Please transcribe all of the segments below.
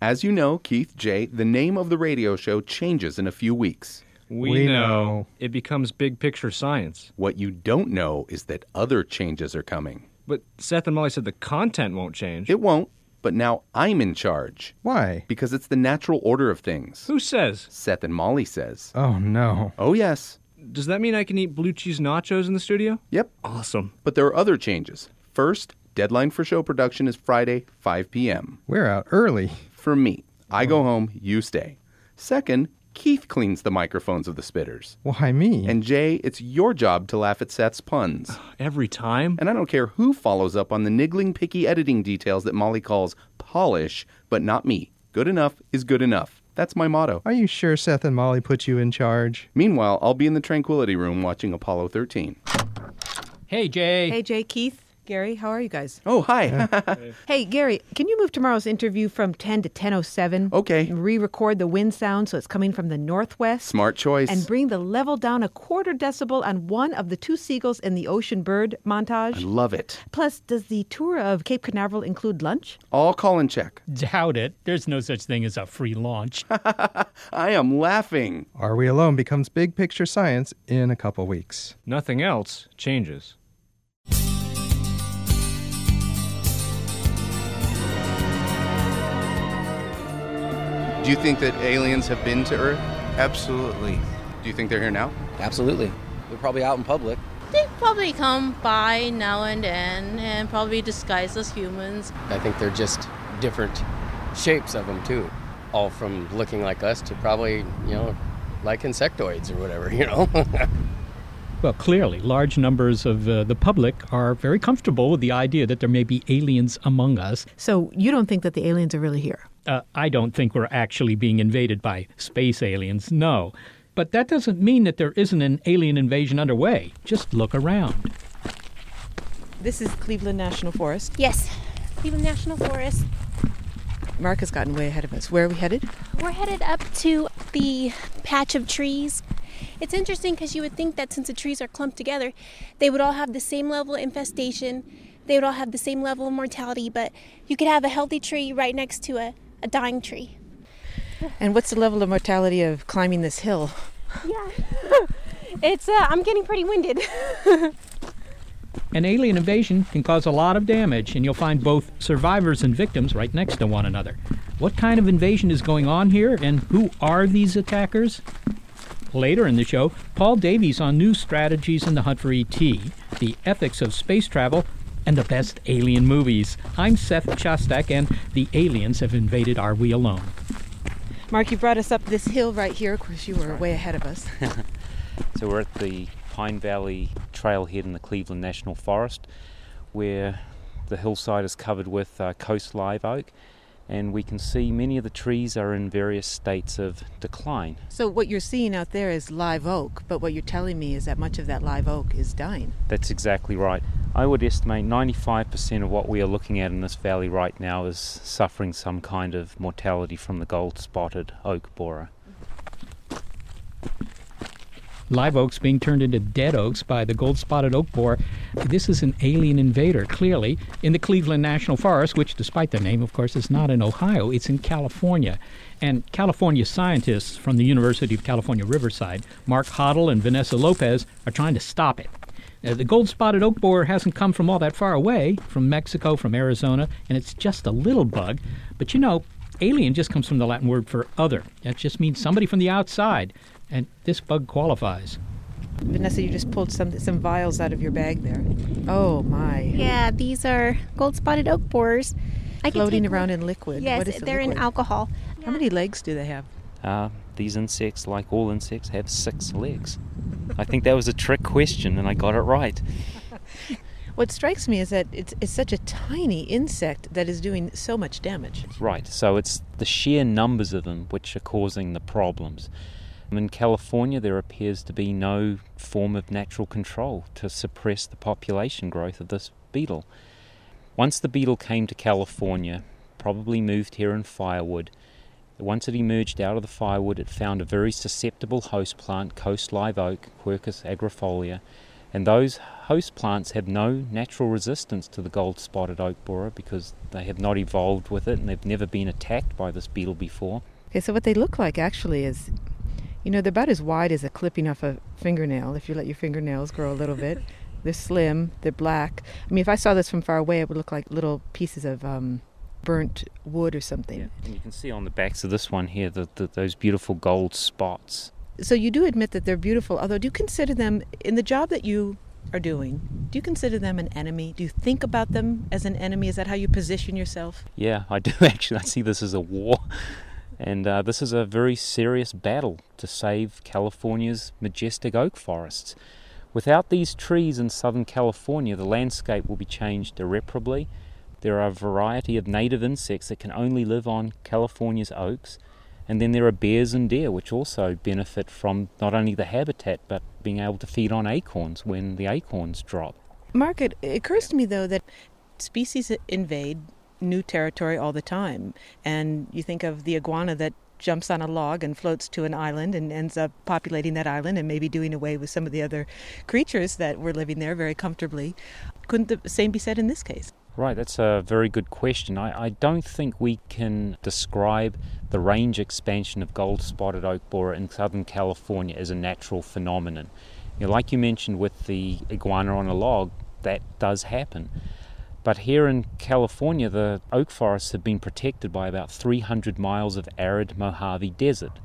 As you know, Keith J., the name of the radio show changes in a few weeks. We, We know. know. It becomes big picture science. What you don't know is that other changes are coming. But Seth and Molly said the content won't change. It won't, but now I'm in charge Why? because it's the natural order of things. Who says? Seth and Molly says. Oh no. Oh, yes. Does that mean I can eat blue cheese nachos in the studio? Yep. Awesome. But there are other changes. First, deadline for show production is Friday, 5 p.m. We're out early. For me, I go oh. home, you stay. Second, Keith cleans the microphones of the spitters. Why me? And Jay, it's your job to laugh at Seth's puns. Every time? And I don't care who follows up on the niggling, picky editing details that Molly calls polish, but not me. Good enough is good enough. That's my motto. Are you sure Seth and Molly put you in charge? Meanwhile, I'll be in the Tranquility Room watching Apollo 13. Hey, Jay. Hey, Jay, Keith, Gary, how are you guys? Oh, hi. Hey, Gary, can you move tomorrow's interview from 10 to 10.07? Okay. Re-record the wind sound so it's coming from the northwest. Smart choice. And bring the level down a quarter decibel on one of the two seagulls in the ocean bird montage. I love it. Plus, does the tour of Cape Canaveral include lunch? I'll call and check. Doubt it. There's no such thing as a free launch. I am laughing. Are We Alone becomes big picture science in a couple weeks. Nothing else changes. Do you think that aliens have been to Earth? Absolutely. Do you think they're here now? Absolutely. They're probably out in public. They probably come by now and then and probably disguised as humans. I think they're just different shapes of them too. All from looking like us to probably, you know, like insectoids or whatever, you know. well, clearly, large numbers of uh, the public are very comfortable with the idea that there may be aliens among us. So you don't think that the aliens are really here? Uh, I don't think we're actually being invaded by space aliens, no. But that doesn't mean that there isn't an alien invasion underway. Just look around. This is Cleveland National Forest. Yes, Cleveland National Forest. Mark has gotten way ahead of us. Where are we headed? We're headed up to the patch of trees. It's interesting because you would think that since the trees are clumped together, they would all have the same level of infestation, they would all have the same level of mortality, but you could have a healthy tree right next to a, a dying tree. And what's the level of mortality of climbing this hill? Yeah. it's, uh, I'm getting pretty winded. An alien invasion can cause a lot of damage, and you'll find both survivors and victims right next to one another. What kind of invasion is going on here, and who are these attackers? Later in the show, Paul Davies on new strategies in the hunt for ET, the ethics of space travel, and the best alien movies. I'm Seth Shostak, and the aliens have invaded Are We Alone? Mark, you brought us up this hill right here. Of course, you were way ahead of us. so we're at the Pine Valley Trailhead in the Cleveland National Forest, where the hillside is covered with uh, coast live oak, and we can see many of the trees are in various states of decline. So, what you're seeing out there is live oak, but what you're telling me is that much of that live oak is dying. That's exactly right. I would estimate 95% of what we are looking at in this valley right now is suffering some kind of mortality from the gold spotted oak borer. Live oaks being turned into dead oaks by the gold spotted oak borer. This is an alien invader, clearly, in the Cleveland National Forest, which, despite the name, of course, is not in Ohio, it's in California. And California scientists from the University of California, Riverside, Mark Hoddle and Vanessa Lopez, are trying to stop it. Uh, the gold spotted oak borer hasn't come from all that far away, from Mexico, from Arizona, and it's just a little bug. But you know, alien just comes from the Latin word for other. That just means somebody from the outside. And this bug qualifies. Vanessa, you just pulled some some vials out of your bag there. Oh my! Yeah, these are gold spotted oak borers. I can Floating around one. in liquid. Yes, What is the they're in liquid? alcohol. How many legs do they have? Uh, these insects, like all insects, have six legs. I think that was a trick question, and I got it right. What strikes me is that it's, it's such a tiny insect that is doing so much damage. Right, so it's the sheer numbers of them which are causing the problems. In California, there appears to be no form of natural control to suppress the population growth of this beetle. Once the beetle came to California, probably moved here in firewood, once it emerged out of the firewood, it found a very susceptible host plant, coast live oak, Quercus agrifolia, and those host plants have no natural resistance to the gold spotted oak borer because they have not evolved with it and they've never been attacked by this beetle before. Okay, so what they look like actually is, you know, they're about as wide as a clipping off a fingernail if you let your fingernails grow a little bit. They're slim, they're black. I mean, if I saw this from far away, it would look like little pieces of um, burnt wood or something. And you can see on the backs of this one here the, the, those beautiful gold spots. So you do admit that they're beautiful, although do you consider them, in the job that you are doing, do you consider them an enemy? Do you think about them as an enemy? Is that how you position yourself? Yeah, I do actually. I see this as a war. And uh, this is a very serious battle to save California's majestic oak forests. Without these trees in Southern California, the landscape will be changed irreparably. There are a variety of native insects that can only live on California's oaks. And then there are bears and deer, which also benefit from not only the habitat but being able to feed on acorns when the acorns drop. Mark, it occurs to me though that species invade new territory all the time. And you think of the iguana that jumps on a log and floats to an island and ends up populating that island and maybe doing away with some of the other creatures that were living there very comfortably. Couldn't the same be said in this case? Right, that's a very good question. I, I don't think we can describe the range expansion of gold spotted oak borer in Southern California as a natural phenomenon. You know, like you mentioned with the iguana on a log, that does happen. But here in California, the oak forests have been protected by about 300 miles of arid Mojave Desert,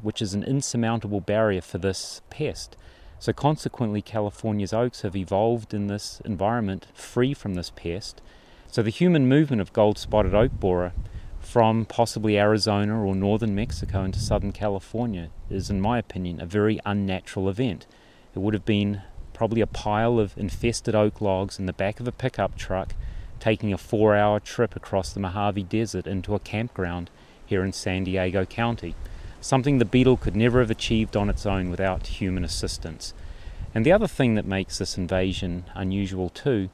which is an insurmountable barrier for this pest. So, consequently, California's oaks have evolved in this environment free from this pest. So, the human movement of gold spotted oak borer from possibly Arizona or northern Mexico into southern California is, in my opinion, a very unnatural event. It would have been probably a pile of infested oak logs in the back of a pickup truck taking a four hour trip across the Mojave Desert into a campground here in San Diego County, something the beetle could never have achieved on its own without human assistance. And the other thing that makes this invasion unusual too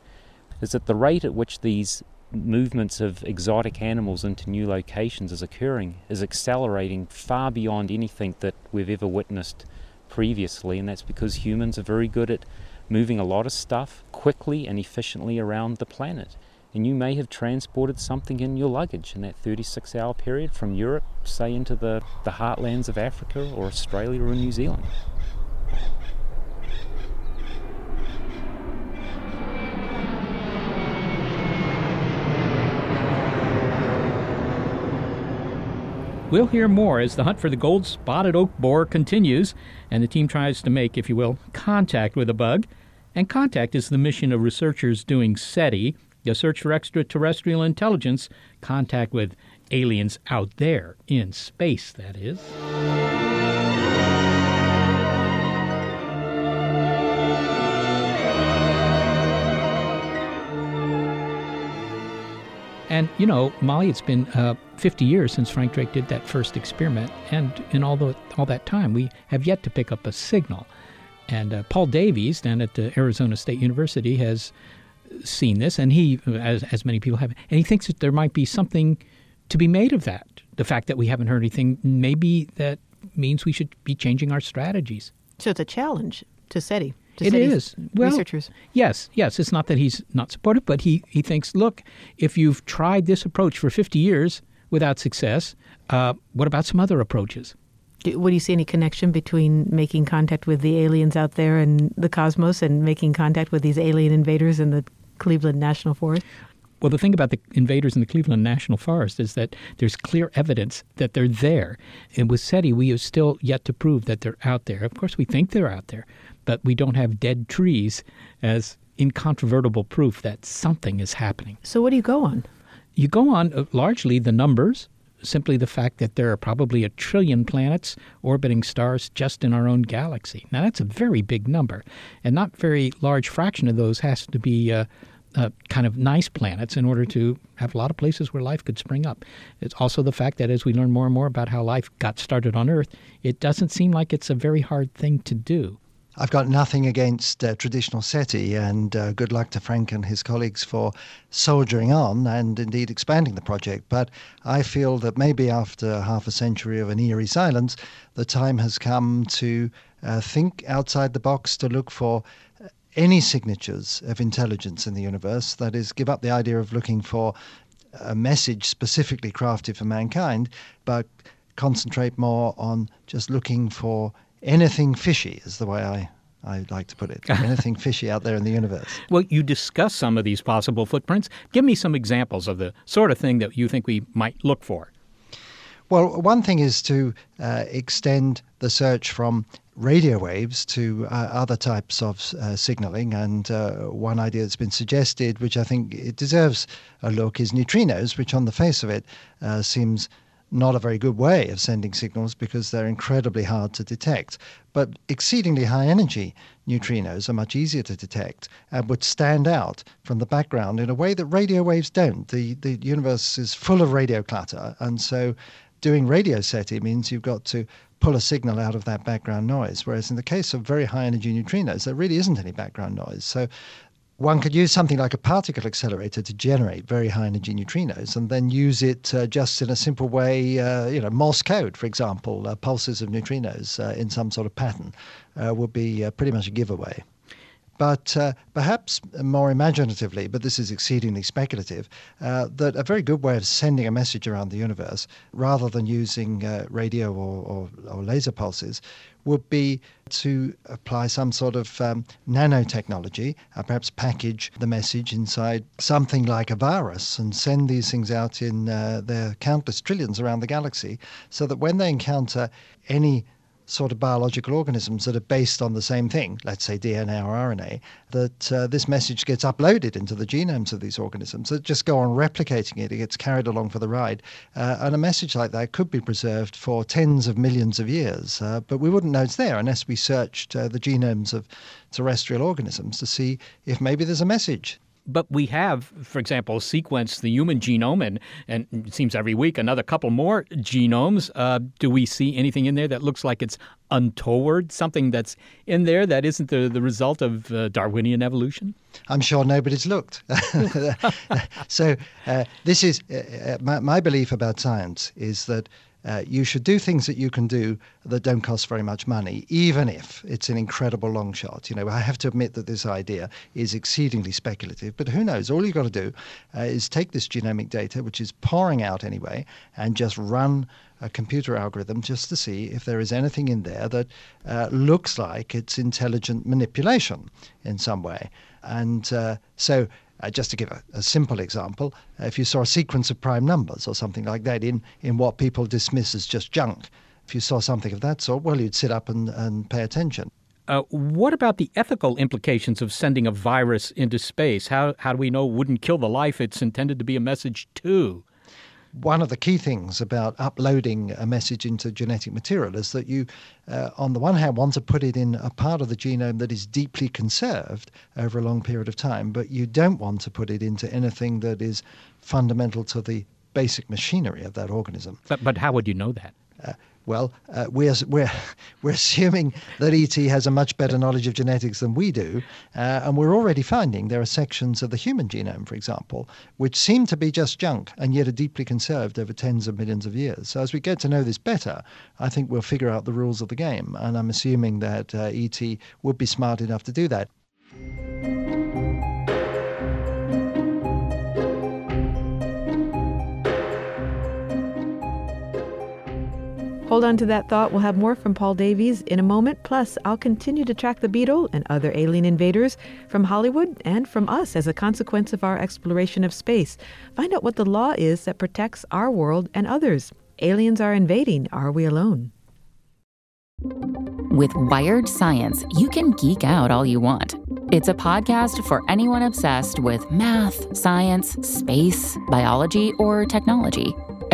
is that the rate at which these movements of exotic animals into new locations is occurring is accelerating far beyond anything that we've ever witnessed previously, and that's because humans are very good at moving a lot of stuff quickly and efficiently around the planet. And you may have transported something in your luggage in that 36 hour period from Europe, say, into the, the heartlands of Africa or Australia or New Zealand. We'll hear more as the hunt for the gold spotted oak borer continues and the team tries to make, if you will, contact with a bug. And contact is the mission of researchers doing SETI, the search for extraterrestrial intelligence, contact with aliens out there in space, that is. And you know, Molly, it's been uh, 50 years since Frank Drake did that first experiment, and in all the all that time, we have yet to pick up a signal. And uh, Paul Davies, down at the Arizona State University, has seen this, and he, as as many people have, and he thinks that there might be something to be made of that. The fact that we haven't heard anything, maybe that means we should be changing our strategies. So it's a challenge to SETI. To It SETI's is. Well, researchers. Yes, yes. It's not that he's not supportive, but he, he thinks, look, if you've tried this approach for 50 years without success, uh, what about some other approaches? Do, what do you see any connection between making contact with the aliens out there and the cosmos and making contact with these alien invaders in the Cleveland National Forest? Well, the thing about the invaders in the Cleveland National Forest is that there's clear evidence that they're there. And with SETI, we have still yet to prove that they're out there. Of course, we think they're out there, but we don't have dead trees as incontrovertible proof that something is happening. So, what do you go on? You go on uh, largely the numbers, simply the fact that there are probably a trillion planets orbiting stars just in our own galaxy. Now, that's a very big number, and not very large fraction of those has to be. Uh, uh, kind of nice planets in order to have a lot of places where life could spring up. It's also the fact that as we learn more and more about how life got started on Earth, it doesn't seem like it's a very hard thing to do. I've got nothing against uh, traditional SETI, and uh, good luck to Frank and his colleagues for soldiering on and indeed expanding the project. But I feel that maybe after half a century of an eerie silence, the time has come to uh, think outside the box to look for uh, any signatures of intelligence in the universe. That is, give up the idea of looking for a message specifically crafted for mankind, but concentrate more on just looking for anything fishy, is the way I, I like to put it. anything fishy out there in the universe. Well, you discuss some of these possible footprints. Give me some examples of the sort of thing that you think we might look for. Well, one thing is to uh, extend the search from radio waves to uh, other types of uh, signaling. And uh, one idea that's been suggested, which I think it deserves a look, is neutrinos, which on the face of it uh, seems not a very good way of sending signals because they're incredibly hard to detect. But exceedingly high energy neutrinos are much easier to detect and would stand out from the background in a way that radio waves don't. The, the universe is full of radio clutter, and so doing radio SETI means you've got to pull a signal out of that background noise. Whereas in the case of very high energy neutrinos, there really isn't any background noise. So one could use something like a particle accelerator to generate very high energy neutrinos and then use it uh, just in a simple way, uh, you know, Morse code, for example, uh, pulses of neutrinos uh, in some sort of pattern uh, would be uh, pretty much a giveaway. But perhaps more imaginatively, but this is exceedingly speculative, that a very good way of sending a message around the universe, rather than using radio or, or, or laser pulses, would be to apply some sort of um, nanotechnology, uh, perhaps package the message inside something like a virus and send these things out in uh, their countless trillions around the galaxy so that when they encounter any sort of biological organisms that are based on the same thing, let's say DNA or RNA, that uh, this message gets uploaded into the genomes of these organisms that just go on replicating it. It gets carried along for the ride. Uh, and a message like that could be preserved for tens of millions of years. Uh, but we wouldn't know it's there unless we searched uh, the genomes of terrestrial organisms to see if maybe there's a message but we have, for example, sequenced the human genome, and, and it seems every week another couple more genomes. Uh, do we see anything in there that looks like it's untoward, something that's in there that isn't the, the result of uh, Darwinian evolution? I'm sure nobody's looked. so, uh, this is uh, uh, my, my belief about science is that uh, you should do things that you can do that don't cost very much money, even if it's an incredible long shot. You know, I have to admit that this idea is exceedingly speculative, but who knows? All you've got to do uh, is take this genomic data, which is pouring out anyway, and just run a computer algorithm just to see if there is anything in there that uh, looks like it's intelligent manipulation in some way. And uh, so uh, just to give a, a simple example, uh, if you saw a sequence of prime numbers or something like that in, in what people dismiss as just junk, if you saw something of that sort, well, you'd sit up and, and pay attention. Uh, what about the ethical implications of sending a virus into space? How, how do we know it wouldn't kill the life it's intended to be a message to? One of the key things about uploading a message into genetic material is that you, uh, on the one hand, want to put it in a part of the genome that is deeply conserved over a long period of time, but you don't want to put it into anything that is fundamental to the basic machinery of that organism. But, but how would you know that? Uh, well, uh, we're, we're, we're assuming that ET has a much better knowledge of genetics than we do, uh, and we're already finding there are sections of the human genome, for example, which seem to be just junk and yet are deeply conserved over tens of millions of years. So as we get to know this better, I think we'll figure out the rules of the game, and I'm assuming that uh, ET would be smart enough to do that. Hold on to that thought. We'll have more from Paul Davies in a moment. Plus, I'll continue to track the beetle and other alien invaders from Hollywood and from us as a consequence of our exploration of space. Find out what the law is that protects our world and others. Aliens are invading. Are we alone? With Wired Science, you can geek out all you want. It's a podcast for anyone obsessed with math, science, space, biology, or technology.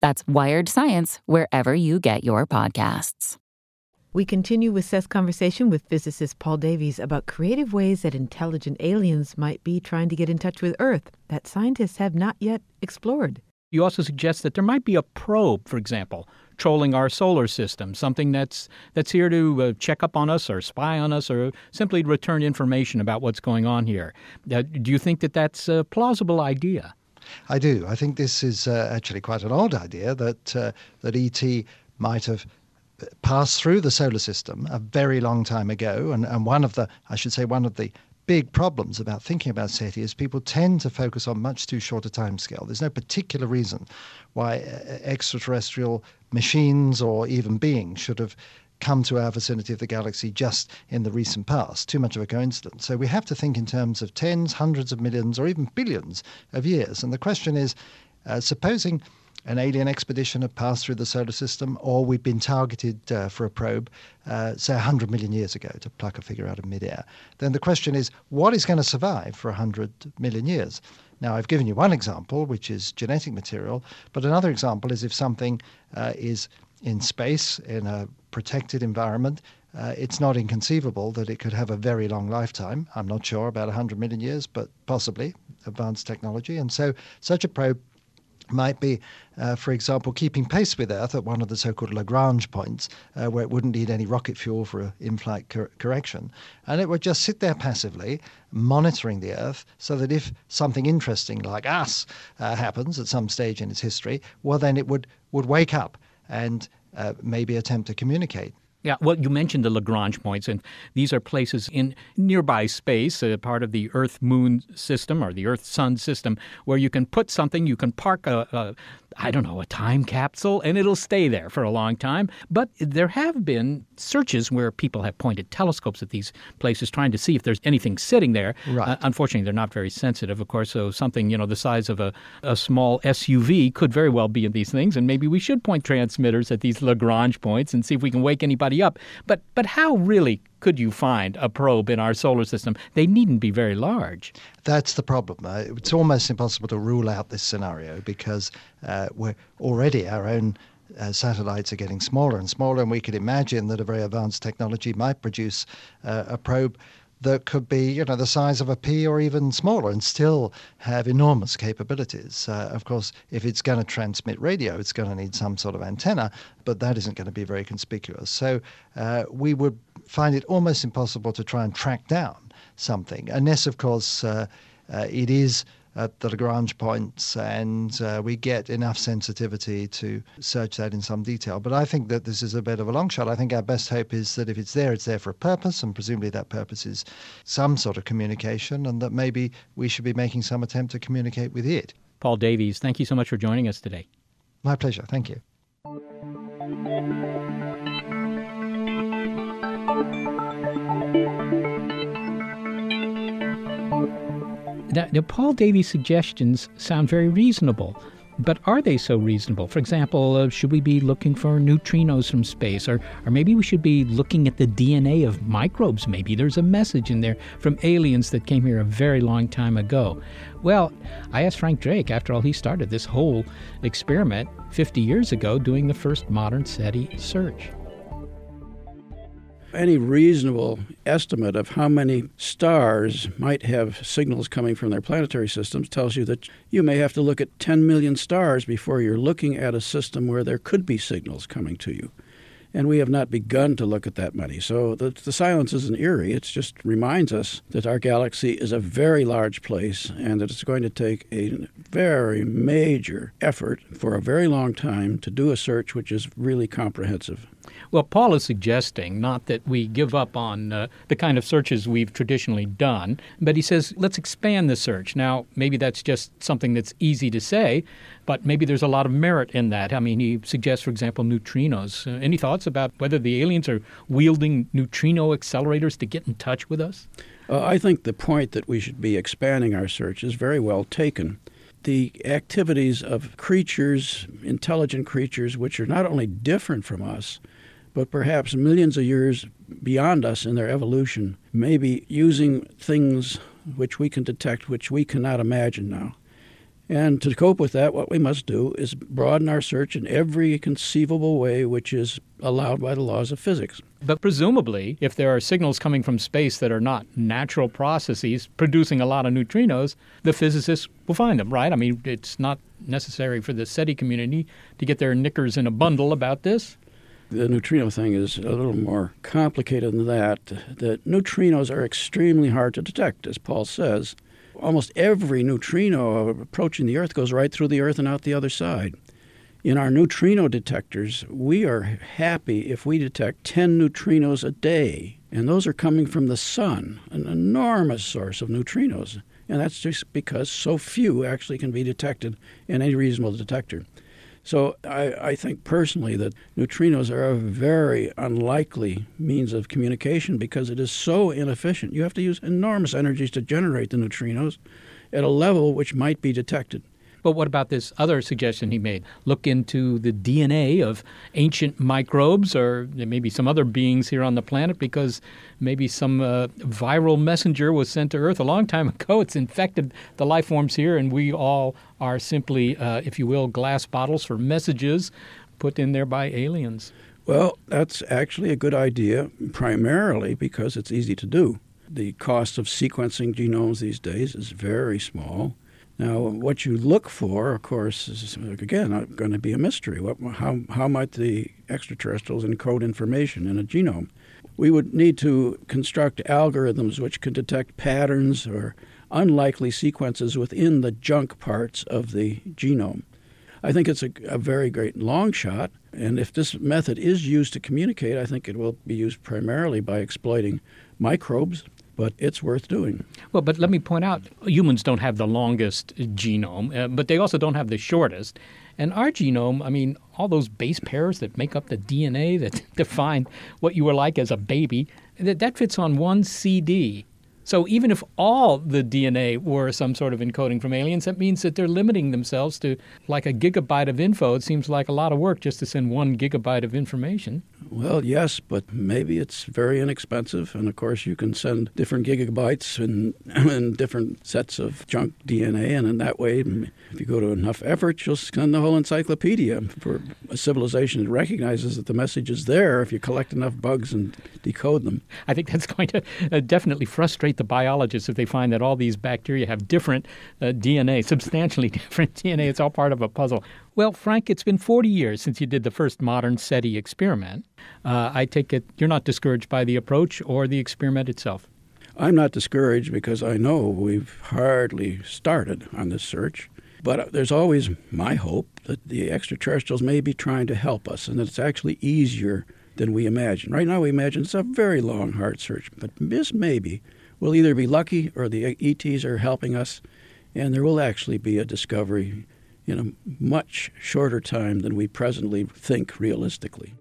That's Wired Science, wherever you get your podcasts. We continue with Seth's conversation with physicist Paul Davies about creative ways that intelligent aliens might be trying to get in touch with Earth that scientists have not yet explored. You also suggest that there might be a probe, for example, trolling our solar system, something that's that's here to uh, check up on us or spy on us or simply return information about what's going on here. Uh, do you think that that's a plausible idea? I do. I think this is uh, actually quite an old idea that uh, that ET might have passed through the solar system a very long time ago, and, and one of the I should say one of the big problems about thinking about SETI is people tend to focus on much too short a time scale. There's no particular reason why uh, extraterrestrial machines or even beings should have come to our vicinity of the galaxy just in the recent past. Too much of a coincidence. So we have to think in terms of tens, hundreds of millions, or even billions of years. And the question is uh, supposing an alien expedition had passed through the solar system, or we'd been targeted uh, for a probe, uh, say 100 million years ago, to pluck a figure out of midair, then the question is what is going to survive for 100 million years? Now, I've given you one example, which is genetic material, but another example is if something uh, is in space, in a protected environment, uh, it's not inconceivable that it could have a very long lifetime. I'm not sure about 100 million years, but possibly advanced technology. And so such a probe might be, uh, for example, keeping pace with Earth at one of the so called Lagrange points, uh, where it wouldn't need any rocket fuel for in flight cor- correction. And it would just sit there passively, monitoring the Earth, so that if something interesting like us uh, happens at some stage in its history, well, then it would, would wake up and uh, maybe attempt to communicate. Yeah, well, you mentioned the Lagrange points, and these are places in nearby space, a part of the Earth Moon system or the Earth Sun system, where you can put something, you can park a, a I don't know, a time capsule, and it'll stay there for a long time. But there have been searches where people have pointed telescopes at these places trying to see if there's anything sitting there. Right. Uh, unfortunately, they're not very sensitive, of course, so something, you know, the size of a, a small SUV could very well be in these things, and maybe we should point transmitters at these Lagrange points and see if we can wake anybody up. But, but how really could you find a probe in our solar system? They needn't be very large. That's the problem. Uh, it's almost impossible to rule out this scenario because uh, we're already our own. Uh, satellites are getting smaller and smaller, and we could imagine that a very advanced technology might produce uh, a probe that could be, you know, the size of a pea or even smaller and still have enormous capabilities. Uh, of course, if it's going to transmit radio, it's going to need some sort of antenna, but that isn't going to be very conspicuous. So uh, we would find it almost impossible to try and track down something, unless, of course, uh, uh it is at the Lagrange points, and uh, we get enough sensitivity to search that in some detail. But I think that this is a bit of a long shot. I think our best hope is that if it's there, it's there for a purpose, and presumably that purpose is some sort of communication, and that maybe we should be making some attempt to communicate with it. Paul Davies, thank you so much for joining us today. My pleasure. Thank you. Now, now, Paul Davies' suggestions sound very reasonable, but are they so reasonable? For example, uh, should we be looking for neutrinos from space? Or, or maybe we should be looking at the DNA of microbes. Maybe there's a message in there from aliens that came here a very long time ago. Well, I asked Frank Drake, after all, he started this whole experiment 50 years ago doing the first modern SETI search any reasonable estimate of how many stars might have signals coming from their planetary systems tells you that you may have to look at 10 million stars before you're looking at a system where there could be signals coming to you. and we have not begun to look at that many. So the, the silence isn't eerie. It just reminds us that our galaxy is a very large place and that it's going to take a very major effort for a very long time to do a search which is really comprehensive. Well, Paul is suggesting not that we give up on uh, the kind of searches we've traditionally done, but he says let's expand the search. Now, maybe that's just something that's easy to say, but maybe there's a lot of merit in that. I mean, he suggests, for example, neutrinos. Uh, any thoughts about whether the aliens are wielding neutrino accelerators to get in touch with us? Uh, I think the point that we should be expanding our search is very well taken the activities of creatures, intelligent creatures, which are not only different from us, but perhaps millions of years beyond us in their evolution, maybe using things which we can detect, which we cannot imagine now. And to cope with that, what we must do is broaden our search in every conceivable way which is allowed by the laws of physics. But presumably, if there are signals coming from space that are not natural processes producing a lot of neutrinos, the physicists will find them, right? I mean, it's not necessary for the SETI community to get their knickers in a bundle about this. The neutrino thing is a little more complicated than that. The neutrinos are extremely hard to detect, as Paul says. Almost every neutrino approaching the Earth goes right through the Earth and out the other side. In our neutrino detectors, we are happy if we detect 10 neutrinos a day, and those are coming from the sun, an enormous source of neutrinos. And that's just because so few actually can be detected in any reasonable detector. So I, I, think personally that neutrinos are a very unlikely means of communication because it is so inefficient. You have to use enormous energies to generate the neutrinos at a level which might be detected. But what about this other suggestion he made? Look into the DNA of ancient microbes or maybe some other beings here on the planet because maybe some uh, viral messenger was sent to Earth a long time ago. It's infected the life forms here, and we all are simply, uh, if you will, glass bottles for messages put in there by aliens. Well, that's actually a good idea, primarily because it's easy to do. The cost of sequencing genomes these days is very small. Now, what you look for, of course, is again going to be a mystery. What, how, how might the extraterrestrials encode information in a genome? We would need to construct algorithms which can detect patterns or unlikely sequences within the junk parts of the genome. I think it's a, a, very great long shot, and if this method is used to communicate, I think it will be used primarily by exploiting microbes but it's worth doing. Well, but let me point out humans don't have the longest genome, uh, but they also don't have the shortest. And our genome, I mean, all those base pairs that make up the DNA that define what you were like as a baby, that, that fits on one CD. So even if all the DNA were some sort of encoding from aliens, that means that they're limiting themselves to like a gigabyte of info. It seems like a lot of work just to send one gigabyte of information. Well, yes, but maybe it's very inexpensive. And of course, you can send different gigabytes and, and different sets of junk DNA. And in that way, if you go to enough effort, you'll send the whole encyclopedia for a civilization that recognizes that the message is there if you collect enough bugs and decode them. I think that's going to uh, definitely frustrate the biologists if they find that all these bacteria have different uh, DNA, substantially different DNA. It's all part of a puzzle. Well, Frank, it's been 40 years since you did the first modern SETI experiment. Uh, I take it you're not discouraged by the approach or the experiment itself. I'm not discouraged because I know we've hardly started on this search. But there's always my hope that the extraterrestrials may be trying to help us and that it's actually easier than we imagine. Right now, we imagine it's a very long, hard search, but this maybe we'll either be lucky or the ETs are helping us, and there will actually be a discovery in a much shorter time than we presently think realistically.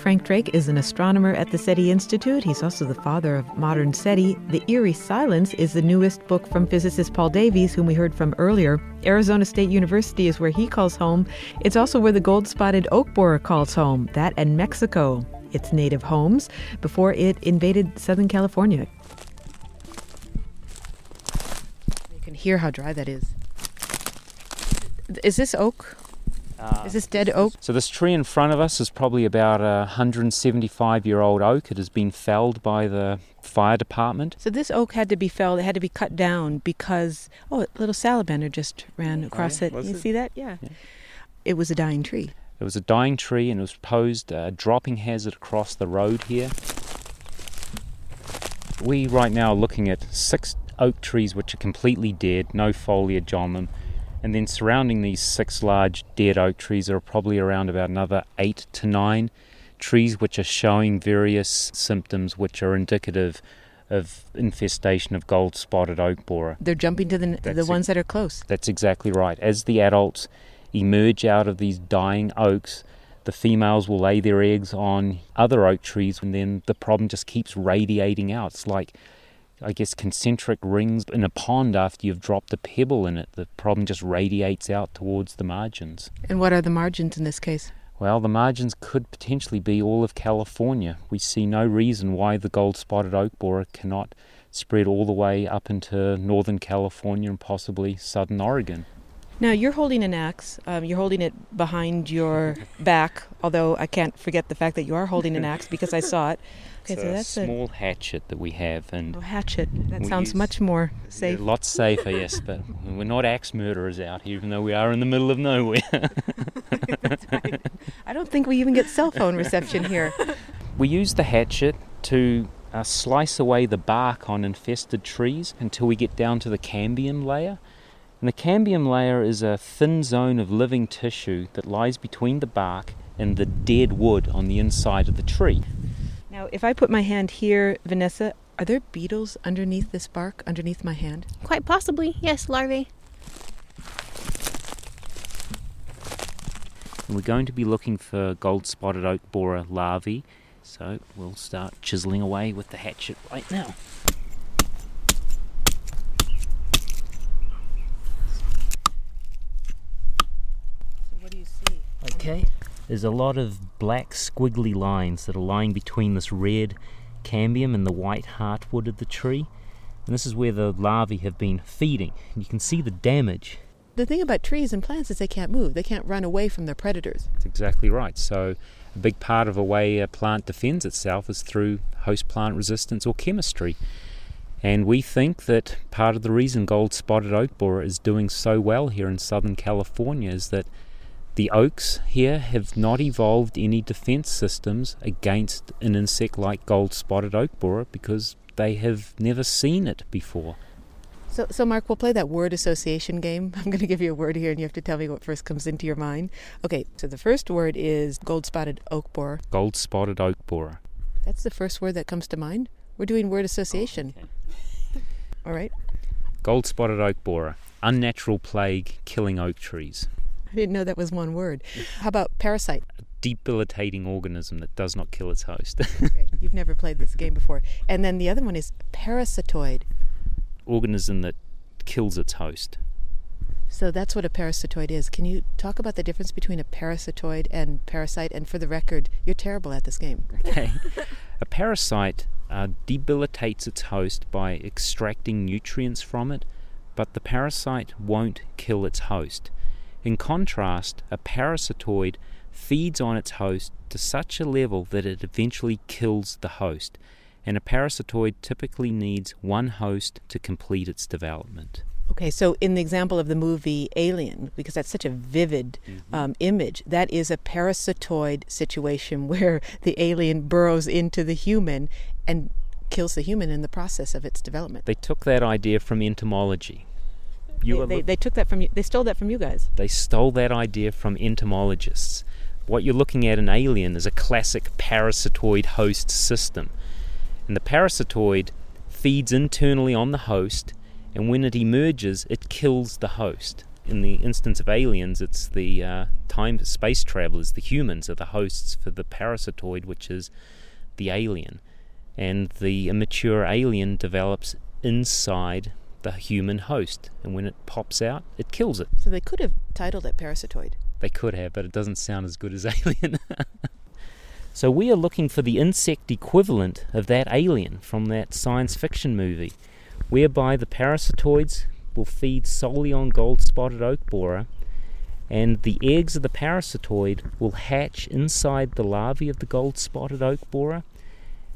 Frank Drake is an astronomer at the SETI Institute. He's also the father of modern SETI. The Eerie Silence is the newest book from physicist Paul Davies, whom we heard from earlier. Arizona State University is where he calls home. It's also where the gold spotted oak borer calls home, that and Mexico its native homes before it invaded Southern California. You can hear how dry that is. Is this oak? Um, is this dead oak? So this tree in front of us is probably about a 175 year old oak. It has been felled by the fire department. So this oak had to be felled. It had to be cut down because oh, a little salamander just ran oh, across yeah? it. Was You it? see that? Yeah. It was a dying tree. It was a dying tree and it was posed a dropping hazard across the road here. We right now are looking at six oak trees which are completely dead, no foliage on them. And then surrounding these six large dead oak trees are probably around about another eight to nine trees which are showing various symptoms which are indicative of infestation of gold spotted oak borer. They're jumping to the the ones that are close. That's exactly right. As the adults emerge out of these dying oaks, the females will lay their eggs on other oak trees, and then the problem just keeps radiating out. It's like, I guess, concentric rings in a pond after you've dropped a pebble in it. The problem just radiates out towards the margins. And what are the margins in this case? Well, the margins could potentially be all of California. We see no reason why the gold spotted oak borer cannot spread all the way up into northern California and possibly southern Oregon. Now you're holding an axe. Um, you're holding it behind your back. Although I can't forget the fact that you are holding an axe because I saw it. Okay, so a that's a small hatchet that we have, and oh, hatchet. That sounds much more safe. a lot safer, yes. But we're not axe murderers out here, even though we are in the middle of nowhere. I don't think we even get cell phone reception here. we use the hatchet to uh, slice away the bark on infested trees until we get down to the cambium layer. And the cambium layer is a thin zone of living tissue that lies between the bark and the dead wood on the inside of the tree. Now, if I put my hand here, Vanessa, are there beetles underneath this bark, underneath my hand? Quite possibly, yes, larvae. And we're going to be looking for gold spotted oak borer larvae. So we'll start chiseling away with the hatchet right now. So what do you see? Okay. There's a lot of black squiggly lines that are lying between this red cambium and the white heartwood of the tree. And this is where the larvae have been feeding. You can see the damage. The thing about trees and plants is they can't move. They can't run away from their predators. That's exactly right. So, a big part of a way a plant defends itself is through host plant resistance or chemistry. And we think that part of the reason gold spotted oak borer is doing so well here in Southern California is that the oaks here have not evolved any defense systems against an insect like gold spotted oak borer because they have never seen it before. So, so Mark, we'll play that word association game. I'm going to give you a word here, and you have to tell me what first comes into your mind. Okay, so the first word is gold-spotted oak borer. Gold spotted oak borer. That's the first word that comes to mind. We're doing word oh, association. All right. Gold spotted oak borer. Unnatural plague killing oak trees. I didn't know that was one word. How about parasite? A Debilitating organism that does not kill its host. Okay, you've never played this game before. And then the other one is parasitoid. organism that kills its host. So that's what a parasitoid is. Can you talk about the difference between a parasitoid and parasite? And for the record, you're terrible at this game. Okay. a parasite uh, debilitates its host by extracting nutrients from it, but the parasite won't kill its host. In contrast, a parasitoid feeds on its host to such a level that it eventually kills the host, and a parasitoid typically needs one host to complete its development. Okay, so in the example of the movie Alien, because that's such a vivid um, image, that is a parasitoid situation where the alien burrows into the human and kills the human in the process of its development. They took that idea from entomology. You They, look- they took that from you. They stole that from you guys. They stole that idea from entomologists. What you're looking at in Alien is a classic parasitoid host system. And the parasitoid feeds internally on the host, and when it emerges, it kills the host. In the instance of aliens, it's the uh, time space travelers, the humans, are the hosts for the parasitoid, which is the alien. And the immature alien develops inside the human host, and when it pops out, it kills it. So they could have titled it parasitoid. They could have, but it doesn't sound as good as Alien. so we are looking for the insect equivalent of that alien from that science fiction movie, whereby the parasitoids will feed solely on gold spotted oak borer, And the eggs of the parasitoid will hatch inside the larvae of the gold spotted oak borer.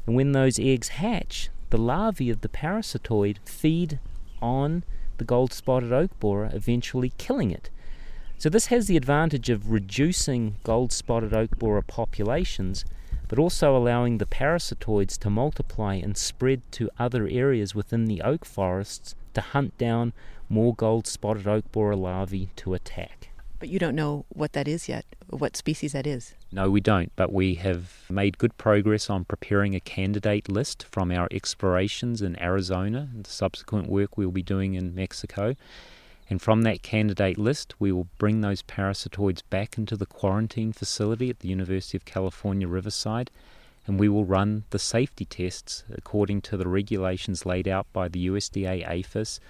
And when those eggs hatch, the larvae of the parasitoid feed on the gold spotted oak borer, eventually killing it. So, this has the advantage of reducing gold spotted oak borer populations, but also allowing the parasitoids to multiply and spread to other areas within the oak forests to hunt down more gold spotted oak borer larvae to attack. But you don't know what that is yet, what species that is. No, we don't, but we have made good progress on preparing a candidate list from our explorations in Arizona and the subsequent work we'll be doing in Mexico. And from that candidate list, we will bring those parasitoids back into the quarantine facility at the University of California, Riverside, and we will run the safety tests according to the regulations laid out by the USDA APHIS,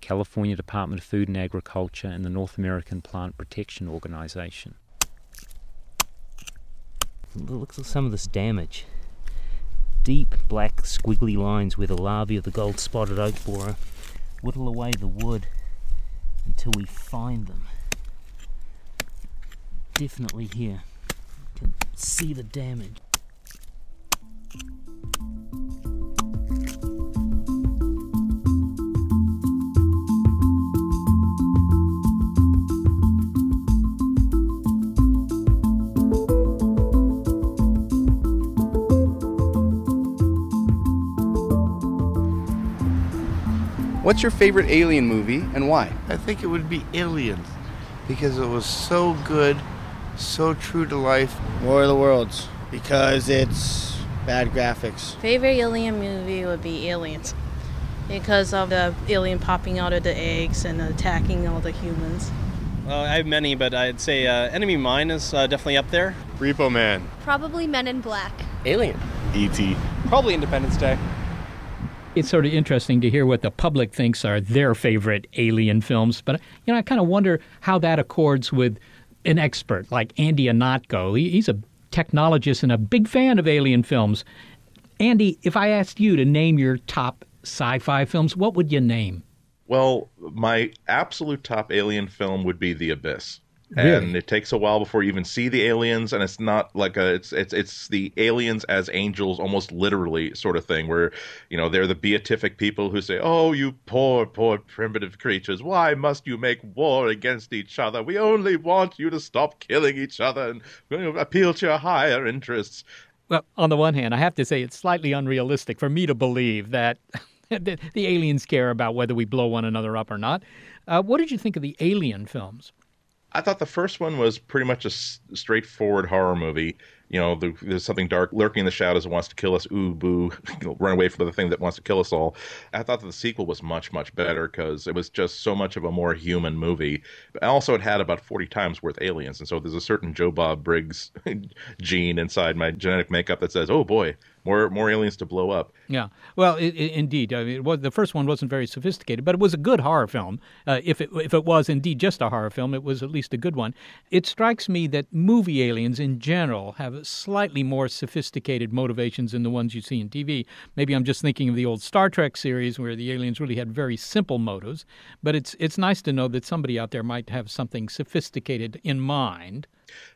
California Department of Food and Agriculture, and the North American Plant Protection Organization. Look at some of this damage. Deep black squiggly lines where the larvae of the gold spotted oak borer whittle away the wood until we find them. Definitely here. You can see the damage. What's your favorite alien movie and why? I think it would be Aliens because it was so good, so true to life. War of the Worlds because it's bad graphics. Favorite alien movie would be Aliens because of the alien popping out of the eggs and attacking all the humans. Well, I have many, but I'd say uh, Enemy Mine is uh, definitely up there. Repo Man. Probably Men in Black. Alien. E.T. Probably Independence Day. It's sort of interesting to hear what the public thinks are their favorite alien films, but you know, I kind of wonder how that accords with an expert like Andy Ihnatko. He, he's a technologist and a big fan of alien films. Andy, if I asked you to name your top sci-fi films, what would you name? Well, my absolute top alien film would be The Abyss. Really? And it takes a while before you even see the aliens, and it's not like a it's it's it's the aliens as angels, almost literally sort of thing, where you know they're the beatific people who say, "Oh, you poor, poor primitive creatures, why must you make war against each other? We only want you to stop killing each other and you know, appeal to your higher interests." Well, on the one hand, I have to say it's slightly unrealistic for me to believe that the, the aliens care about whether we blow one another up or not. Uh, what did you think of the Alien films? I thought the first one was pretty much a s- straightforward horror movie. You know, there, there's something dark lurking in the shadows that wants to kill us. Ooh, boo! You know, run away from the thing that wants to kill us all. I thought that the sequel was much, much better because it was just so much of a more human movie. But also, it had about 40 times worth aliens, and so there's a certain Joe Bob Briggs gene inside my genetic makeup that says, "Oh boy, more more aliens to blow up." Yeah, well, it, it, indeed, I mean, was, the first one wasn't very sophisticated, but it was a good horror film. Uh, if it if it was indeed just a horror film, it was at least a good one. It strikes me that movie aliens in general have slightly more sophisticated motivations than the ones you see in TV. Maybe I'm just thinking of the old Star Trek series where the aliens really had very simple motives, but it's it's nice to know that somebody out there might have something sophisticated in mind.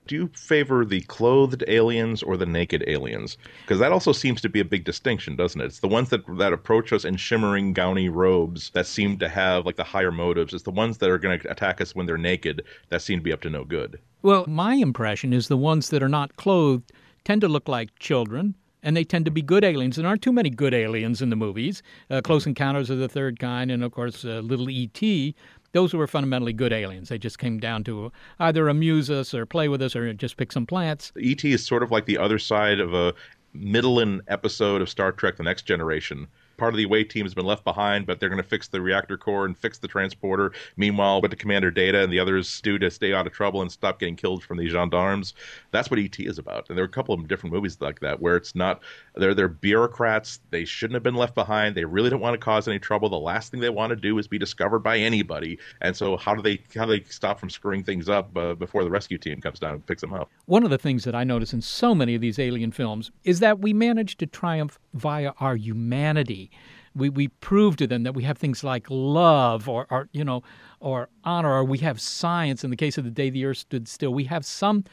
Do you favor the clothed aliens or the naked aliens? Because that also seems to be a big distinction, doesn't it? It's the ones that that approach us in shimmering, gowny robes that seem to have like the higher motives. It's the ones that are going to attack us when they're naked that seem to be up to no good. Well, my impression is the ones that are not clothed tend to look like children. And they tend to be good aliens. There aren't too many good aliens in the movies. Uh, Close Encounters of the Third Kind, and of course, uh, Little E.T. Those were fundamentally good aliens. They just came down to either amuse us or play with us or just pick some plants. ET is sort of like the other side of a middling episode of Star Trek: The Next Generation. Part of the away team has been left behind, but they're going to fix the reactor core and fix the transporter. Meanwhile, but the Commander Data and the others do to stay out of trouble and stop getting killed from the gendarmes. That's what ET is about. And there are a couple of different movies like that where it's not they're they're bureaucrats. They shouldn't have been left behind. They really don't want to cause any trouble. The last thing they want to do is be discovered by anybody. And so how do they how do they stop from screwing things up uh, before the rescue team comes down and picks them up? One of the things that I notice in so many of these alien films is that we manage to triumph via our humanity. We we prove to them that we have things like love or, or you know or honor or we have science. In the case of the day the Earth stood still, we have some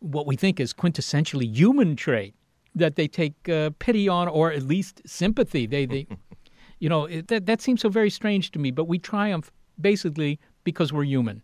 what we think is quintessentially human trait that they take uh, pity on or at least sympathy. They they you know it, that that seems so very strange to me. But we triumph basically because we're human.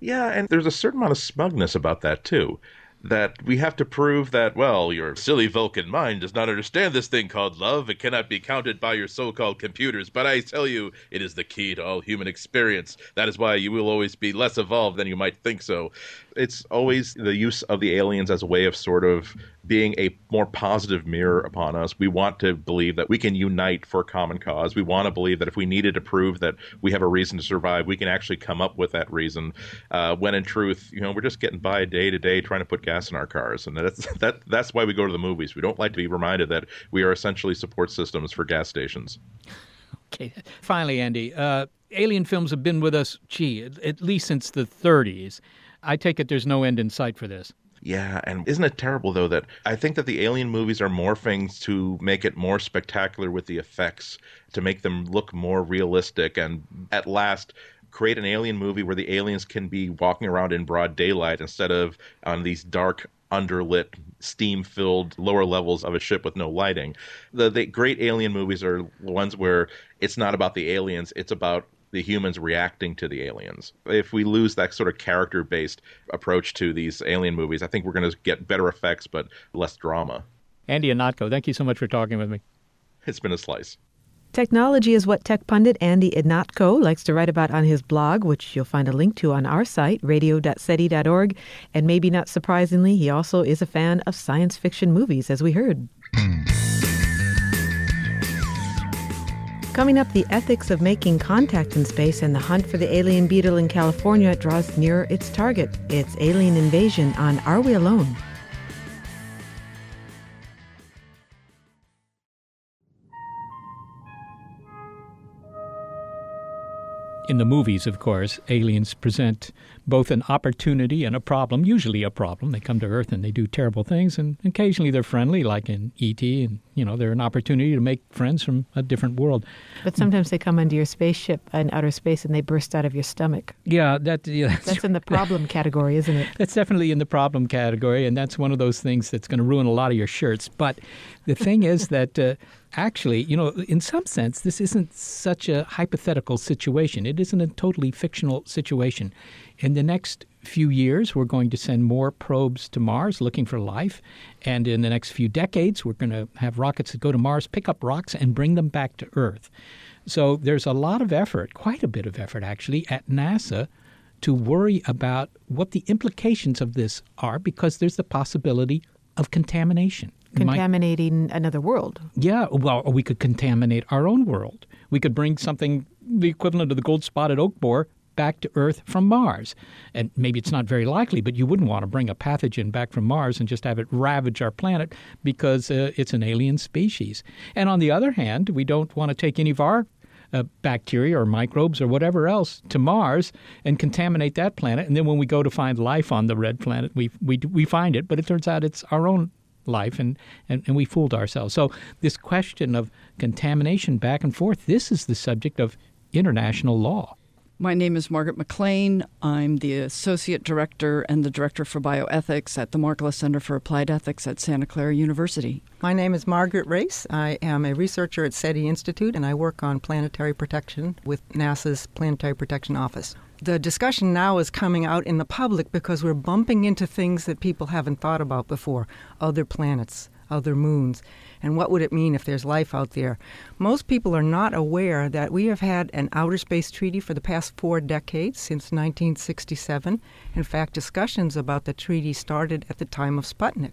Yeah, and there's a certain amount of smugness about that too. That we have to prove that, well, your silly Vulcan mind does not understand this thing called love. It cannot be counted by your so called computers. But I tell you, it is the key to all human experience. That is why you will always be less evolved than you might think so it's always the use of the aliens as a way of sort of being a more positive mirror upon us. We want to believe that we can unite for a common cause. We want to believe that if we needed to prove that we have a reason to survive, we can actually come up with that reason. Uh, when in truth, you know, we're just getting by day to day trying to put gas in our cars, and that's that that's why we go to the movies. We don't like to be reminded that we are essentially support systems for gas stations. Okay, finally, Andy. Uh, alien films have been with us, gee, at, at least since the 30s. I take it there's no end in sight for this. Yeah, and isn't it terrible though that I think that the alien movies are morphing to make it more spectacular with the effects, to make them look more realistic, and at last create an alien movie where the aliens can be walking around in broad daylight instead of on these dark underlit steam filled lower levels of a ship with no lighting the, the great alien movies are ones where it's not about the aliens it's about the humans reacting to the aliens. If we lose that sort of character based approach to these alien movies, I think we're going to get better effects but less drama. Andy Ihnatko, thank you so much for talking with me. It's been a slice. Technology is what tech pundit Andy Ihnatko likes to write about on his blog, which you'll find a link to on our site, radio.seti.org. And maybe not surprisingly, he also is a fan of science fiction movies, as we heard. Coming up, the ethics of making contact in space and the hunt for the alien beetle in California draws nearer its target. It's alien invasion on Are We Alone? In the movies, of course, aliens present both an opportunity and a problem, usually a problem. They come to Earth and they do terrible things, and occasionally they're friendly, like in E.T., and, you know, they're an opportunity to make friends from a different world. But sometimes they come into your spaceship in outer space and they burst out of your stomach. Yeah, that, yeah, that's, that's in the problem category, isn't it? That's definitely in the problem category, and that's one of those things that's going to ruin a lot of your shirts. But the thing is that uh, actually, you know, in some sense, this isn't such a hypothetical situation. It isn't a totally fictional situation. In the next few years, we're going to send more probes to Mars looking for life. And in the next few decades, we're going to have rockets that go to Mars, pick up rocks, and bring them back to Earth. So there's a lot of effort, quite a bit of effort actually, at NASA to worry about what the implications of this are because there's the possibility of contamination contaminating might, another world. Yeah, well, we could contaminate our own world. We could bring something the equivalent of the gold spotted oak borer back to Earth from Mars. And maybe it's not very likely, but you wouldn't want to bring a pathogen back from Mars and just have it ravage our planet because uh, it's an alien species. And on the other hand, we don't want to take any of our uh, bacteria or microbes or whatever else to Mars and contaminate that planet. And then when we go to find life on the red planet, we, we, we find it, but it turns out it's our own life and, and, and we fooled ourselves. So, this question of contamination back and forth, this is the subject of international law. My name is Margaret McLean. I'm the Associate Director and the Director for Bioethics at the Markkula Center for Applied Ethics at Santa Clara University. My name is Margaret Race. I am a researcher at SETI Institute and I work on planetary protection with NASA's Planetary Protection Office. The discussion now is coming out in the public because we're bumping into things that people haven't thought about before other planets, other moons and what would it mean if there's life out there? Most people are not aware that we have had an outer space treaty for the past four decades, since 1967. In fact, discussions about the treaty started at the time of Sputnik.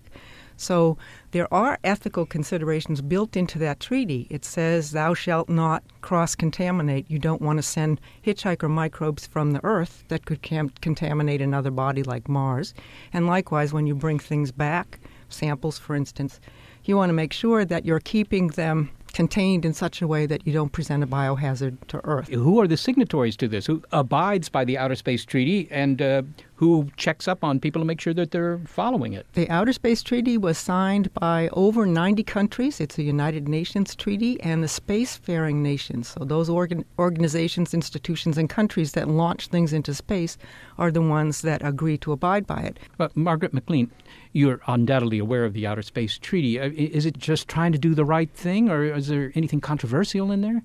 So there are ethical considerations built into that treaty. It says, Thou shalt not cross contaminate. You don't want to send hitchhiker microbes from the Earth that could cam- contaminate another body like Mars. And likewise, when you bring things back, samples for instance, you want to make sure that you're keeping them contained in such a way that you don't present a biohazard to Earth. Who are the signatories to this? Who abides by the Outer Space Treaty and uh, who who checks up on people to make sure that they're following it? The Outer Space Treaty was signed by over 90 countries. It's a United Nations treaty, and the spacefaring nations, so those organ- organizations, institutions, and countries that launch things into space, are the ones that agree to abide by it. But Margaret McLean, you're undoubtedly aware of the Outer Space Treaty. Uh, Is it just trying to do the right thing, or is there anything controversial in there?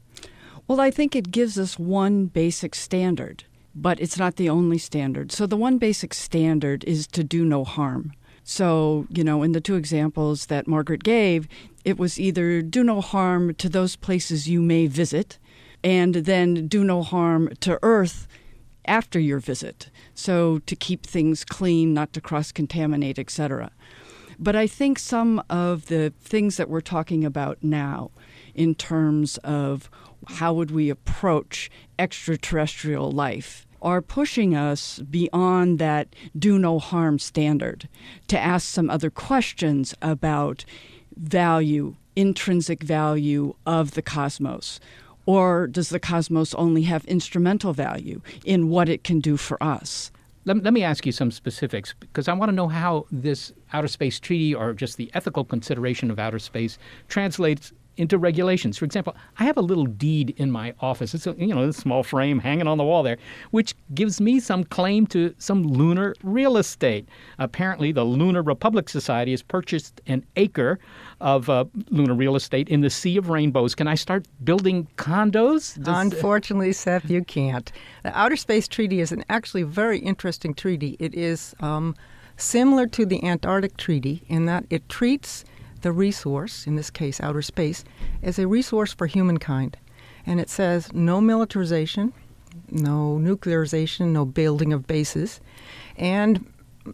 Well, I think it gives us one basic standard, but it's not the only standard. So the one basic standard is to do no harm. So, you know, in the two examples that Margaret gave, it was either do no harm to those places you may visit, and then do no harm to Earth after your visit. So to keep things clean, not to cross contaminate, etc. But I think some of the things that we're talking about now, in terms of how would we approach extraterrestrial life, are pushing us beyond that do no harm standard to ask some other questions about value, intrinsic value of the cosmos. Or does the cosmos only have instrumental value in what it can do for us? Let, let me ask you some specifics because I want to know how this outer space treaty or just the ethical consideration of outer space translates into regulations. For example, I have a little deed in my office. It's a you know a small frame hanging on the wall there, which gives me some claim to some lunar real estate. Apparently, the Lunar Republic Society has purchased an acre of uh, lunar real estate in the Sea of Rainbows. Can I start building condos? Does- Unfortunately, Seth, you can't. The Outer Space Treaty is an actually very interesting treaty. It is um, similar to the Antarctic Treaty in that it treats the resource, in this case outer space, as a resource for humankind. And it says no militarization, no nuclearization, no building of bases, and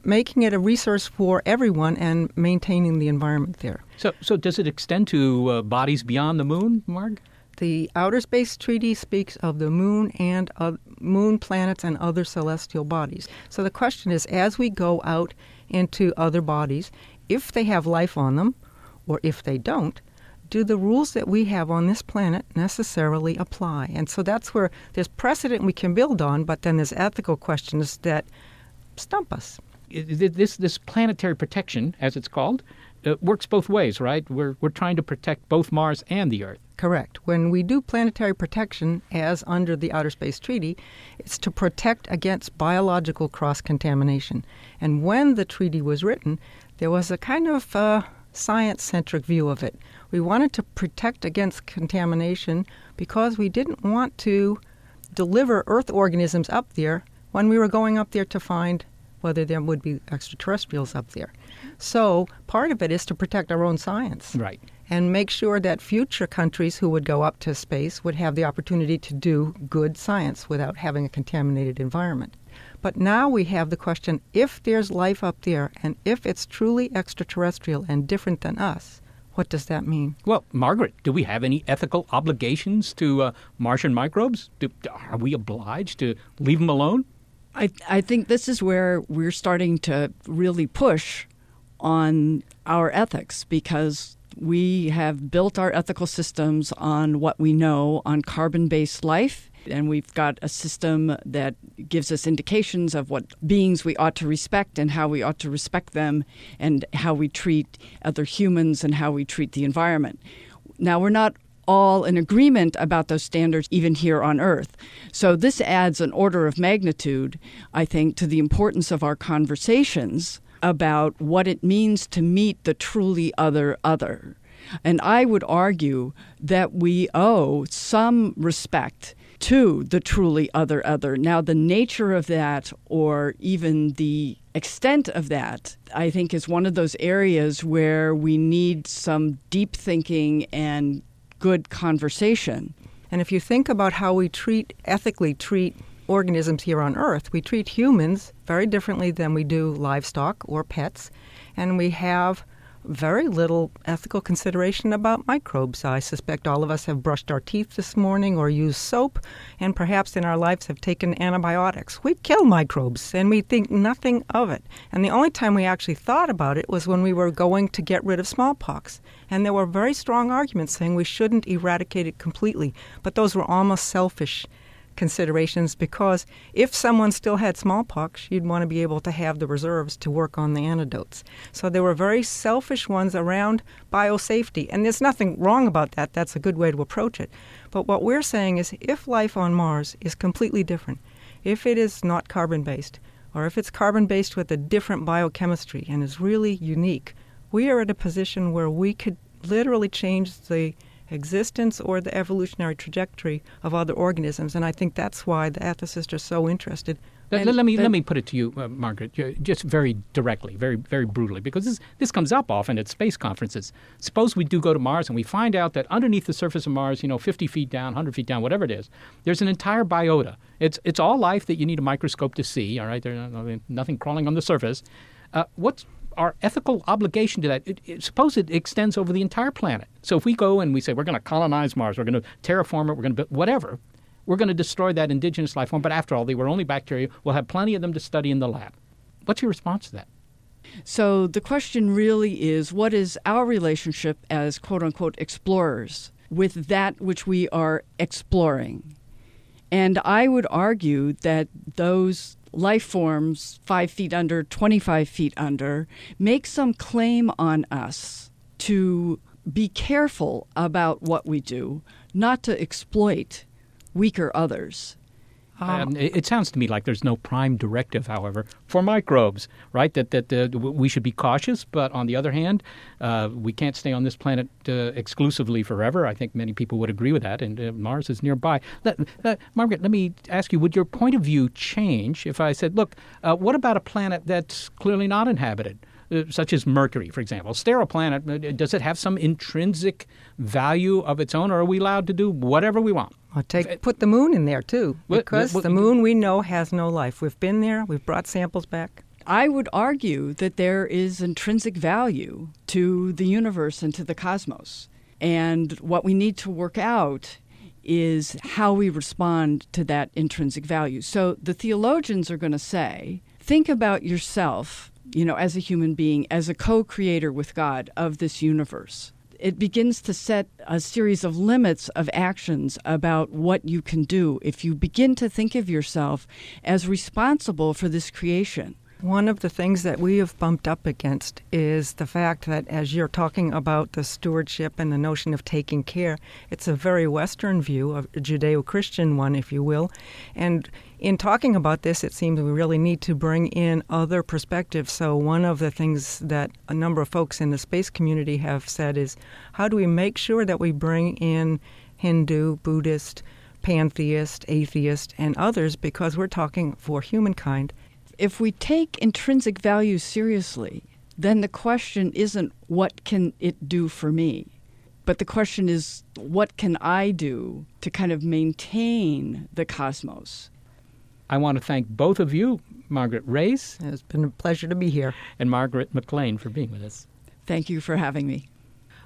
making it a resource for everyone and maintaining the environment there. So, so does it extend to uh, bodies beyond the moon, Marg? The Outer Space Treaty speaks of the moon and uh, moon planets and other celestial bodies. So the question is as we go out into other bodies, if they have life on them, or if they don't, do the rules that we have on this planet necessarily apply? And so that's where there's precedent we can build on, but then there's ethical questions that stump us. This this planetary protection, as it's called, uh, works both ways, right? We're we're trying to protect both Mars and the Earth. Correct. When we do planetary protection, as under the Outer Space Treaty, it's to protect against biological cross contamination. And when the treaty was written, there was a kind of uh, science centric view of it. We wanted to protect against contamination because we didn't want to deliver Earth organisms up there when we were going up there to find whether there would be extraterrestrials up there. So part of it is to protect our own science. Right. And make sure that future countries who would go up to space would have the opportunity to do good science without having a contaminated environment. But now we have the question if there's life up there and if it's truly extraterrestrial and different than us, what does that mean? Well, Margaret, do we have any ethical obligations to uh, Martian microbes? Do, are we obliged to leave them alone? I, I think this is where we're starting to really push on our ethics because we have built our ethical systems on what we know on carbon based life. And we've got a system that gives us indications of what beings we ought to respect and how we ought to respect them, and how we treat other humans and how we treat the environment. Now, we're not all in agreement about those standards, even here on Earth. So, this adds an order of magnitude, I think, to the importance of our conversations about what it means to meet the truly other other. And I would argue that we owe some respect to the truly other other. Now, the nature of that, or even the extent of that, I think is one of those areas where we need some deep thinking and good conversation. And if you think about how we treat, ethically treat organisms here on Earth, we treat humans very differently than we do livestock or pets. And we have very little ethical consideration about microbes. I suspect all of us have brushed our teeth this morning or used soap, and perhaps in our lives have taken antibiotics. We kill microbes, and we think nothing of it. And the only time we actually thought about it was when we were going to get rid of smallpox. And there were very strong arguments saying we shouldn't eradicate it completely, but those were almost selfish considerations because if someone still had smallpox, you'd want to be able to have the reserves to work on the antidotes. So there were very selfish ones around biosafety, and there's nothing wrong about that. That's a good way to approach it. But what we're saying is if life on Mars is completely different, if it is not carbon based, or if it's carbon based with a different biochemistry and is really unique, we are at a position where we could literally change the existence or the evolutionary trajectory of other organisms. And I think that's why the ethicists are so interested. Let, let me let me put it to you, uh, Margaret, just very directly, very very brutally, because this this comes up often at space conferences. Suppose we do go to Mars and we find out that underneath the surface of Mars, you know, 50 feet down, 100 feet down, whatever it is, there's an entire biota. It's it's all life that you need a microscope to see. All right, there's nothing crawling on the surface. Uh, what's our ethical obligation to that. It, it, suppose it extends over the entire planet. So if we go and we say we're going to colonize Mars, we're going to terraform it, we're going to whatever, we're going to destroy that indigenous life form. But after all, they were only bacteria. We'll have plenty of them to study in the lab. What's your response to that? So the question really is what is our relationship as quote unquote explorers with that which we are exploring? And I would argue that those life forms five feet under, 25 feet under, make some claim on us to be careful about what we do, not to exploit weaker others. Um, it, it, sounds to me like there's no prime directive, however, for microbes, right? That that uh, we should be cautious, but on the other hand, uh, we can't stay on this planet uh, exclusively forever. I think many people would agree with that, and uh, Mars is nearby. Let, uh, Margaret, let me ask you: Would your point of view change if I said, "Look, uh, what about a planet that's clearly not inhabited?" such as Mercury, for example. Sterile planet, does it have some intrinsic value of its own, or are we allowed to do whatever we want? Take put the moon in there too, because what, what, the moon we know has no life. We've been there. We've brought samples back. I would argue that there is intrinsic value to the universe and to the cosmos. And what we need to work out is how we respond to that intrinsic value. So the theologians are going to say, think about yourself, you know, as a human being, as a co creator with God of this universe it begins to set a series of limits of actions about what you can do if you begin to think of yourself as responsible for this creation. One of the things that we have bumped up against is the fact that, as you're talking about the stewardship and the notion of taking care, it's a very Western view, a Judeo Christian one, if you will. And in talking about this, it seems we really need to bring in other perspectives. So, one of the things that a number of folks in the space community have said is how do we make sure that we bring in Hindu, Buddhist, pantheist, atheist, and others because we're talking for humankind if we take intrinsic value seriously, then the question isn't what can it do for me, but the question is what can I do to kind of maintain the cosmos? I want to thank both of you, Margaret Race. It's been a pleasure to be here. And Margaret McLean for being with us. Thank you for having me.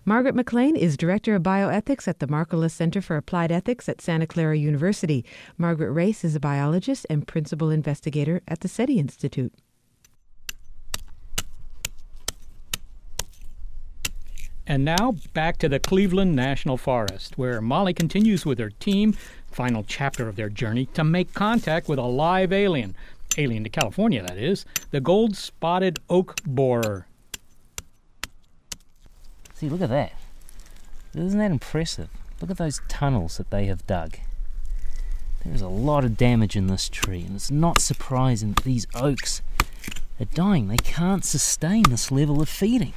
Margaret McLean is Director of Bioethics at the Markkula Center for Applied Ethics at Santa Clara University. Margaret Race is a biologist and principal investigator at the SETI Institute. And now back to the Cleveland National Forest, where Molly continues with her team, final chapter of their journey, to make contact with a live alien. Alien to California, that is, the gold spotted oak borer. See, look at that. Isn't that impressive? Look at those tunnels that they have dug. There's a lot of damage in this tree, and it's not surprising that these oaks are dying. They can't sustain this level of feeding.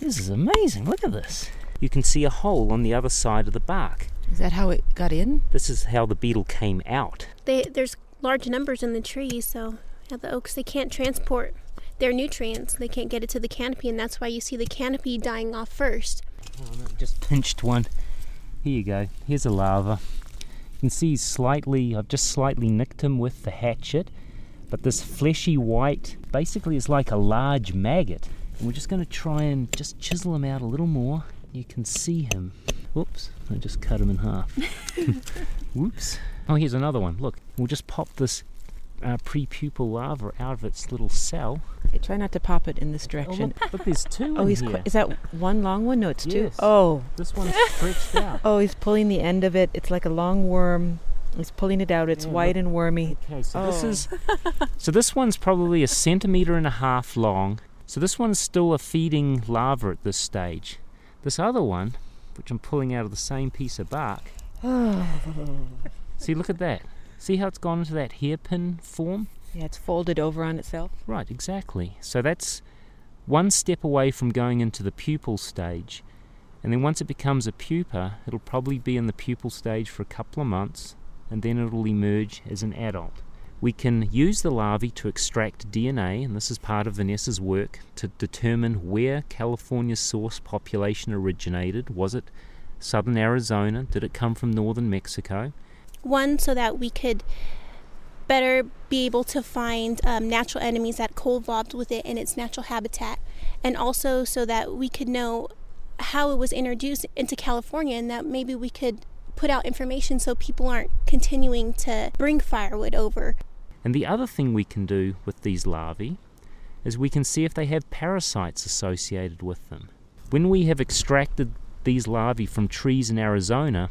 This is amazing. Look at this. You can see a hole on the other side of the bark. Is that how it got in? This is how the beetle came out. They, there's large numbers in the trees, so yeah, the oaks they can't transport their nutrients. They can't get it to the canopy, and that's why you see the canopy dying off first. Oh, just pinched one. Here you go. Here's a larva. You can see he's slightly, I've just slightly nicked him with the hatchet, but this fleshy white basically is like a large maggot. And we're just going to try and just chisel him out a little more. You can see him. Whoops, I just cut him in half. Whoops. Oh, here's another one. Look, we'll just pop this uh, prepupal larva out of its little cell. Okay, try not to pop it in this direction. Oh, look, look, there's two. oh, he's. Qu- is that one long one? No, it's yes. two. Oh, this one's stretched out. Oh, he's pulling the end of it. It's like a long worm He's pulling it out. It's white and wormy. Okay, so this Oh. is so this one's probably a centimeter and a half long. So this one's still a feeding larva at this stage. This other one, which I'm pulling out of the same piece of bark. See, look at that. See how it's gone into that hairpin form? Yeah, it's folded over on itself. Right, exactly. So that's one step away from going into the pupal stage. And then once it becomes a pupa, it'll probably be in the pupal stage for a couple of months, and then it'll emerge as an adult. We can use the larvae to extract DNA, and this is part of Vanessa's work to determine where California's source population originated. Was it southern Arizona? Did it come from northern Mexico? One, so that we could better be able to find um, natural enemies that co-evolved with it in its natural habitat, and also so that we could know how it was introduced into California, and that maybe we could put out information so people aren't continuing to bring firewood over. And the other thing we can do with these larvae is we can see if they have parasites associated with them. When we have extracted these larvae from trees in Arizona,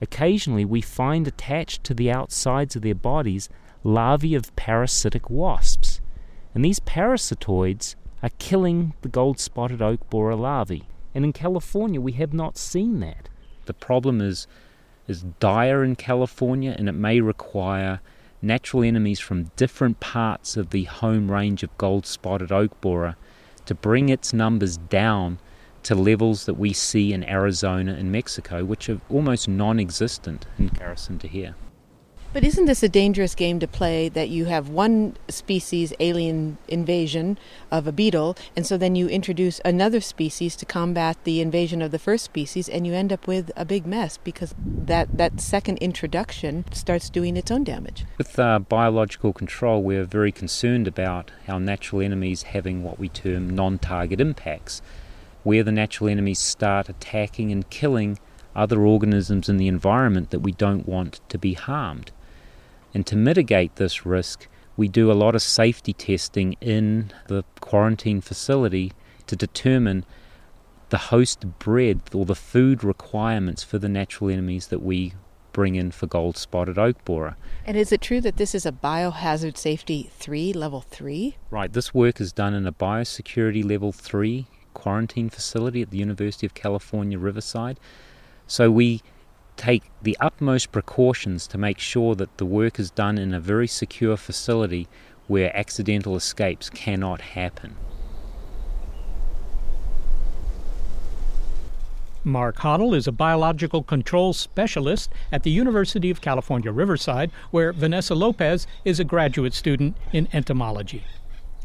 occasionally we find attached to the outsides of their bodies larvae of parasitic wasps. And these parasitoids are killing the gold spotted oak borer larvae. And in California, we have not seen that. The problem is, is dire in California, and it may require natural enemies from different parts of the home range of gold spotted oak borer to bring its numbers down to levels that we see in Arizona and Mexico, which are almost non existent in comparison to here. But isn't this a dangerous game to play that you have one species alien invasion of a beetle, and so then you introduce another species to combat the invasion of the first species, and you end up with a big mess because that, that second introduction starts doing its own damage? With uh, biological control, we're very concerned about our natural enemies having what we term non target impacts, where the natural enemies start attacking and killing other organisms in the environment that we don't want to be harmed. And to mitigate this risk, we do a lot of safety testing in the quarantine facility to determine the host breadth or the food requirements for the natural enemies that we bring in for gold spotted oak borer. And is it true that this is a biohazard safety 3, level 3? Right, this work is done in a biosecurity level 3 quarantine facility at the University of California, Riverside. So we take the utmost precautions to make sure that the work is done in a very secure facility where accidental escapes cannot happen. Mark Hoddle is a biological control specialist at the University of California, Riverside, where Vanessa Lopez is a graduate student in entomology.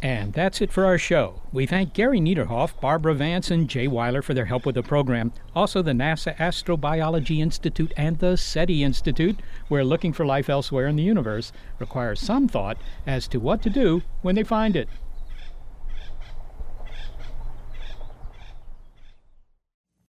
And that's it for our show. We thank Gary Niederhoff, Barbara Vance, and Jay Weiler for their help with the program. Also, the NASA Astrobiology Institute and the SETI Institute, where looking for life elsewhere in the universe requires some thought as to what to do when they find it.